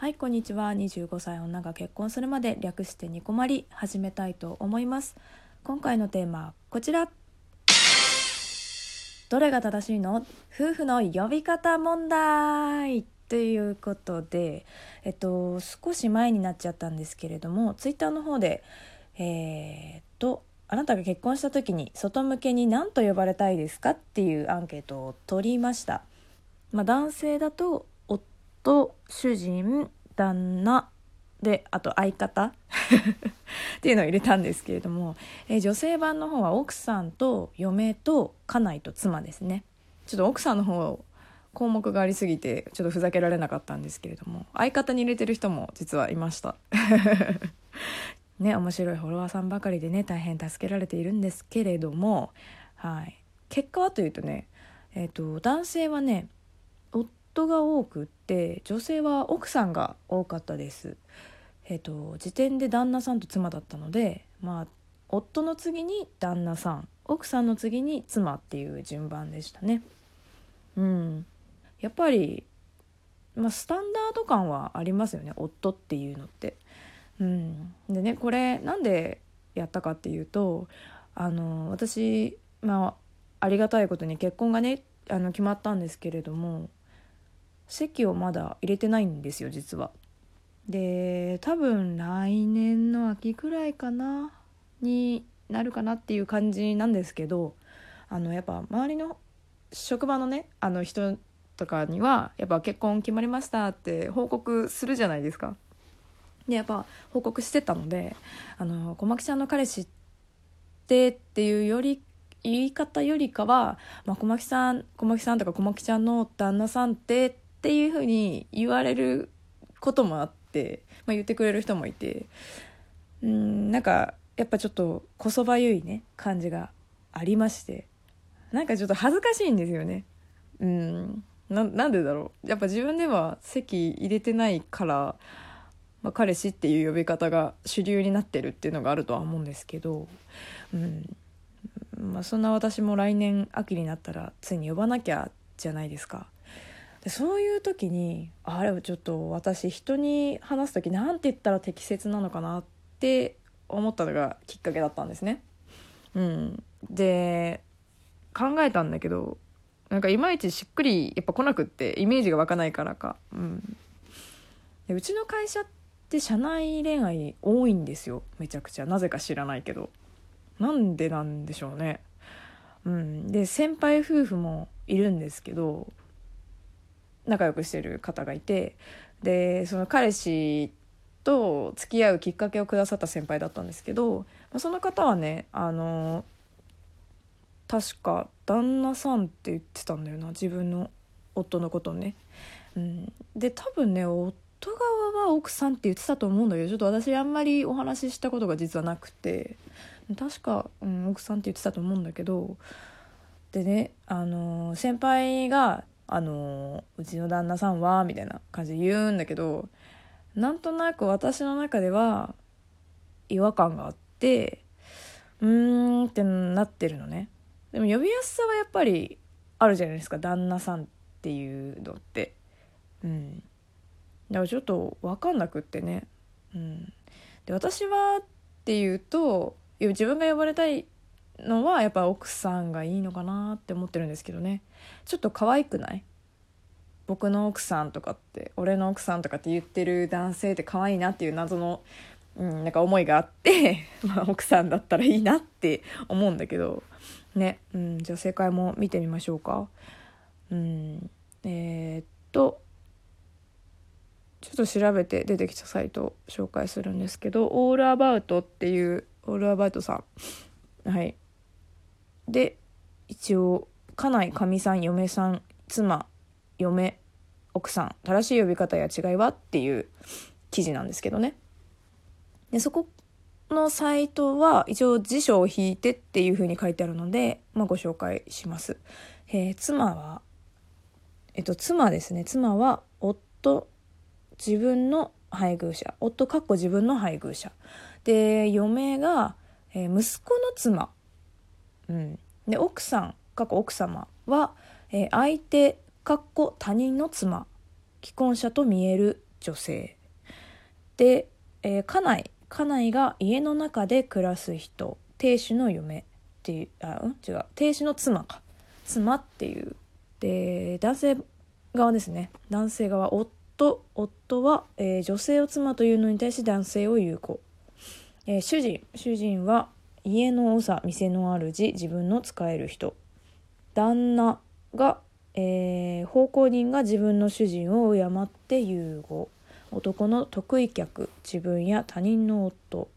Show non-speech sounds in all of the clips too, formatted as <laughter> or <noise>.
はいこんにちは。25歳女が結婚するまで略してニコマリ始めたいと思います。今回のテーマこちら。どれが正しいの？夫婦の呼び方問題ということでえっと少し前になっちゃったんですけれどもツイッターの方でえー、っとあなたが結婚した時に外向けに何と呼ばれたいですかっていうアンケートを取りました。まあ、男性だと夫主人旦那であと相方 <laughs> っていうのを入れたんですけれども、え女性版の方は奥さんと嫁と家内と妻ですね。ちょっと奥さんの方項目がありすぎてちょっとふざけられなかったんですけれども相方に入れてる人も実はいました。<laughs> ね面白いフォロワーさんばかりでね大変助けられているんですけれども、はい、結果はというとね、えーと男性はね夫が多くって女性は奥さんが多かったです。えっ、と時点で旦那さんと妻だったのでまあ夫の次に旦那さん奥さんの次に妻っていう順番でしたね。うん、やっぱり、まあ、スタンダード感はありますよね夫っていうのって。うん、でねこれなんでやったかっていうとあの私まあありがたいことに結婚がねあの決まったんですけれども籍をまだ入れてないんですよ実は。で多分来年の秋くらいかなになるかなっていう感じなんですけどあのやっぱ周りの職場のねあの人とかにはやっぱ結婚決まりましたって報告するじゃないですか。でやっぱ報告してたので「あの小牧ちゃんの彼氏って」っていうより言い方よりかは「まあ、小牧さん小牧さんとか小牧ちゃんの旦那さんって」ってっていうふうに言われることもあって、まあ、言ってくれる人もいてうんなんかやっぱちょっとこそばゆいね感じがありましてなんかちょっと恥ずかしいんですよね。うんななんでだろう。やっぱ自分では席入れてないから、まあ、彼氏っていう呼び方が主流になってるっていうのがあるとは思うんですけどうんまあそんな私も来年秋になったらついに呼ばなきゃじゃないですか。でそういう時にあれちょっと私人に話す時何て言ったら適切なのかなって思ったのがきっかけだったんですね。うん、で考えたんだけどなんかいまいちしっくりやっぱ来なくってイメージが湧かないからか。うん、でうちの会社って社内恋愛多いんですよめちゃくちゃなぜか知らないけどなんでなんでしょうね。うん、で先輩夫婦もいるんですけど仲良くしてる方がいてでその彼氏と付き合うきっかけをくださった先輩だったんですけどその方はねあの確か旦那さんって言ってたんだよな自分の夫のことをね。うん、で多分ね夫側は奥さんって言ってたと思うんだけどちょっと私あんまりお話ししたことが実はなくて確か、うん、奥さんって言ってたと思うんだけどでねあの先輩があのうちの旦那さんはみたいな感じで言うんだけどなんとなく私の中では違和感があってうーんってなってるのね。でも呼びやすさはやっぱりあるじゃないですか旦那さんっていうのって。うん。だからちょっと分かんなくってね。うん。で私はっていうと自分が呼ばれたいのはやっぱ奥さんがいいのかなって思ってるんですけどね。ちょっと可愛くない？僕の奥さんとかって俺の奥さんとかって言ってる男性って可愛いなっていう謎の、うん、なんか思いがあって <laughs> まあ、奥さんだったらいいなって思うんだけどね、うん、じゃあ正解も見てみましょうか。うん、えー、っとちょっと調べて出てきたサイトを紹介するんですけど「オールアバウト」っていうオールアバウトさん。はい。で一応家内かみさん嫁さん妻嫁奥さん正しい呼び方や違いはっていう記事なんですけどね。でそこのサイトは一応辞書を引いてっていうふうに書いてあるので、まあ、ご紹介します、えー、妻はえっと妻ですね。妻は夫自分の配偶者。夫かっこ自分の配偶者。で嫁が、えー、息子の妻うん、で奥さん過去奥様は、えー、相手かっこ他人の妻既婚者と見える女性。で、えー、家内家内が家の中で暮らす人亭主の嫁っていうあうん？違う。亭主の妻か。妻っていう。で男性側ですね。男性側夫夫は、えー、女性を妻というのに対し男性を有効、えー、主人主人は家の長店の主自分の使える人。旦那が、えー、奉公人が自分の主人を敬って融合男の得意客自分や他人の夫。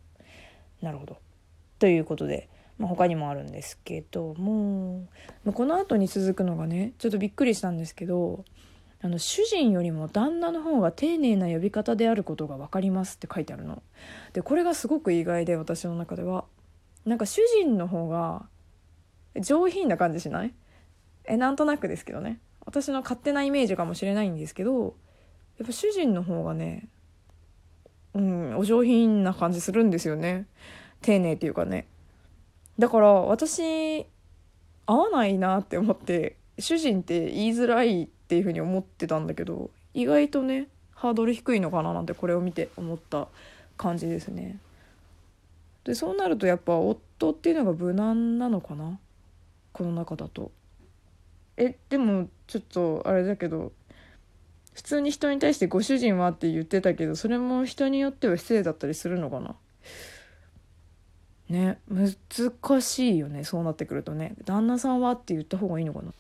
なるほど。ということで、まあ、他にもあるんですけどもこの後に続くのがねちょっとびっくりしたんですけどあの主人よりも旦那の方が丁寧な呼び方であることが分かりますって書いてあるの。でこれがすごく意外で私の中では。なんか主人の方が上品な感じしない？えなんとなくですけどね。私の勝手なイメージかもしれないんですけどやっぱ主人の方がねうんお上品な感じするんですよね。丁寧っていうかね。だから私合わないなって思って主人って言いづらいっていうふうに思ってたんだけど意外とねハードル低いのかななんてこれを見て思った感じですね。でそうなるとやっぱ夫っていうのが無難なのかな？この中だと。えでもちょっとあれだけど普通に人に対して「ご主人は?」って言ってたけどそれも人によっては失礼だったりするのかな？ね難しいよねそうなってくるとね「旦那さんは?」って言った方がいいのかな？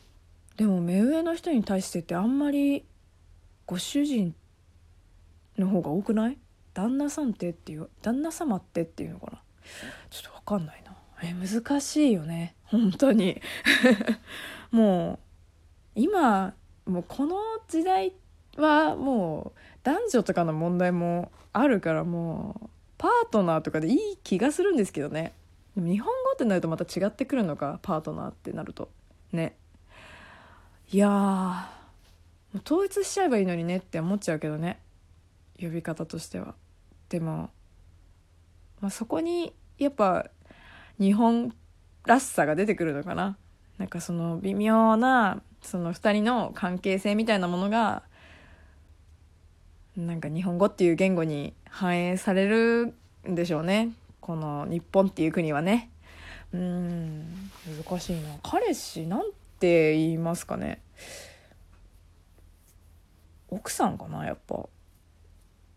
でも目上の人に対してってあんまり「ご主人」の方が多くない？旦那さんってっていう旦那様ってっていうのかな？ちょっと分かんないな。え難しいよね。本当に。<laughs> もう今もうこの時代はもう男女とかの問題もあるからもうパートナーとかでいい気がするんですけどね。でも日本語ってなるとまた違ってくるのかパートナーってなると。ね。いや統一しちゃえばいいのにねって思っちゃうけどね。呼び方としては。でも、まあ、そこにやっぱ日本らしさが出てくるのかな。なんかその微妙なその2人の関係性みたいなものがなんか日本語っていう言語に反映されるんでしょうね。この日本っていう国はね。うん難しいな。彼氏なんて言いますかね。奥さんかなやっぱ。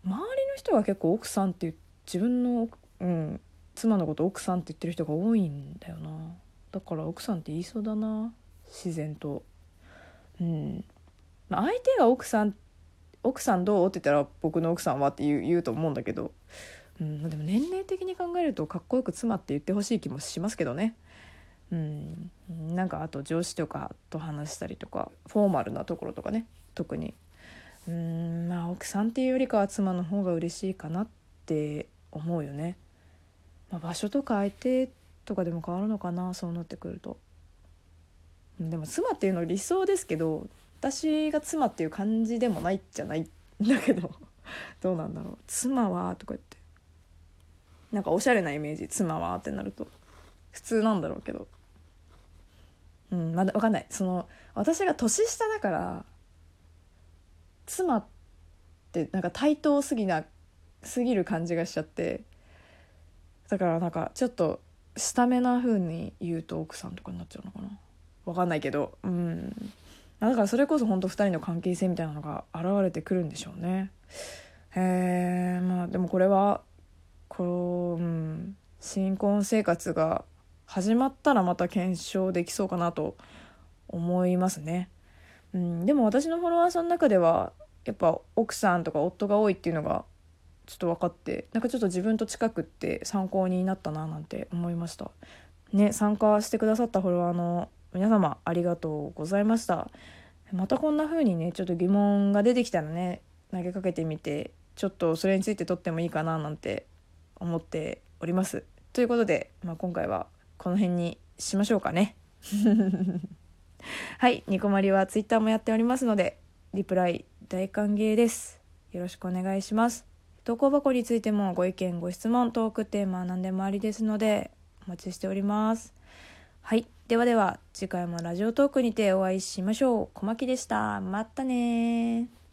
周りの人が結構奥さんって自分の、うん、妻のこと奥さんって言ってる人が多いんだよな。だから奥さんって言いそうだな。自然と。うん。ま相手が奥さん奥さんどうって言ったら僕の奥さんはって言う言うと思うんだけど、うん、でも年齢的に考えるとかっこよく妻って言ってほしい気もしますけどね。うん、なんかあと上司とかと話したりとかフォーマルなところとかね。特に。うん。まあ奥さんっていうよりかは妻の方が嬉しいかなって思うよね、まあ、場所とか相手とかでも変わるのかなそうなってくると。でも妻っていうのは理想ですけど私が妻っていう感じでもないじゃないんだけど <laughs> どうなんだろう。妻はとか言って。なんかおしゃれなイメージ妻はってなると。普通なんだろうけど。うんまだ分かんない。その私が年下だから妻ってなんか対等すぎなすぎる感じがしちゃって。だからなんかちょっと下目な風に言うと奥さんとかになっちゃうのかな。分かんないけど。うん。だからそれこそ本当2人の関係性みたいなのが現れてくるんでしょうね。へえまあでもこれはこう、うん、新婚生活が始まったらまた検証できそうかなと思いますね、うん、でも私のフォロワーさんの中ではやっぱ奥さんとか夫が多いっていうのがちょっと分かってなんかちょっと自分と近くって参考になったななんて思いました。ね参加してくださったフォロワーの皆様ありがとうございました。またこんな風にねちょっと疑問が出てきたらね投げかけてみてちょっとそれについて撮ってもいいかななんて思っております。ということで、まあ、今回はこの辺にしましょうかね。<laughs> はいニコマリは Twitter もやっておりますのでリプライ大歓迎です。よろしくお願いします。投稿箱についてもご意見ご質問トークテーマ何でもありですのでお待ちしております。はい。ではでは次回もラジオトークにてお会いしましょう。小牧でした。またね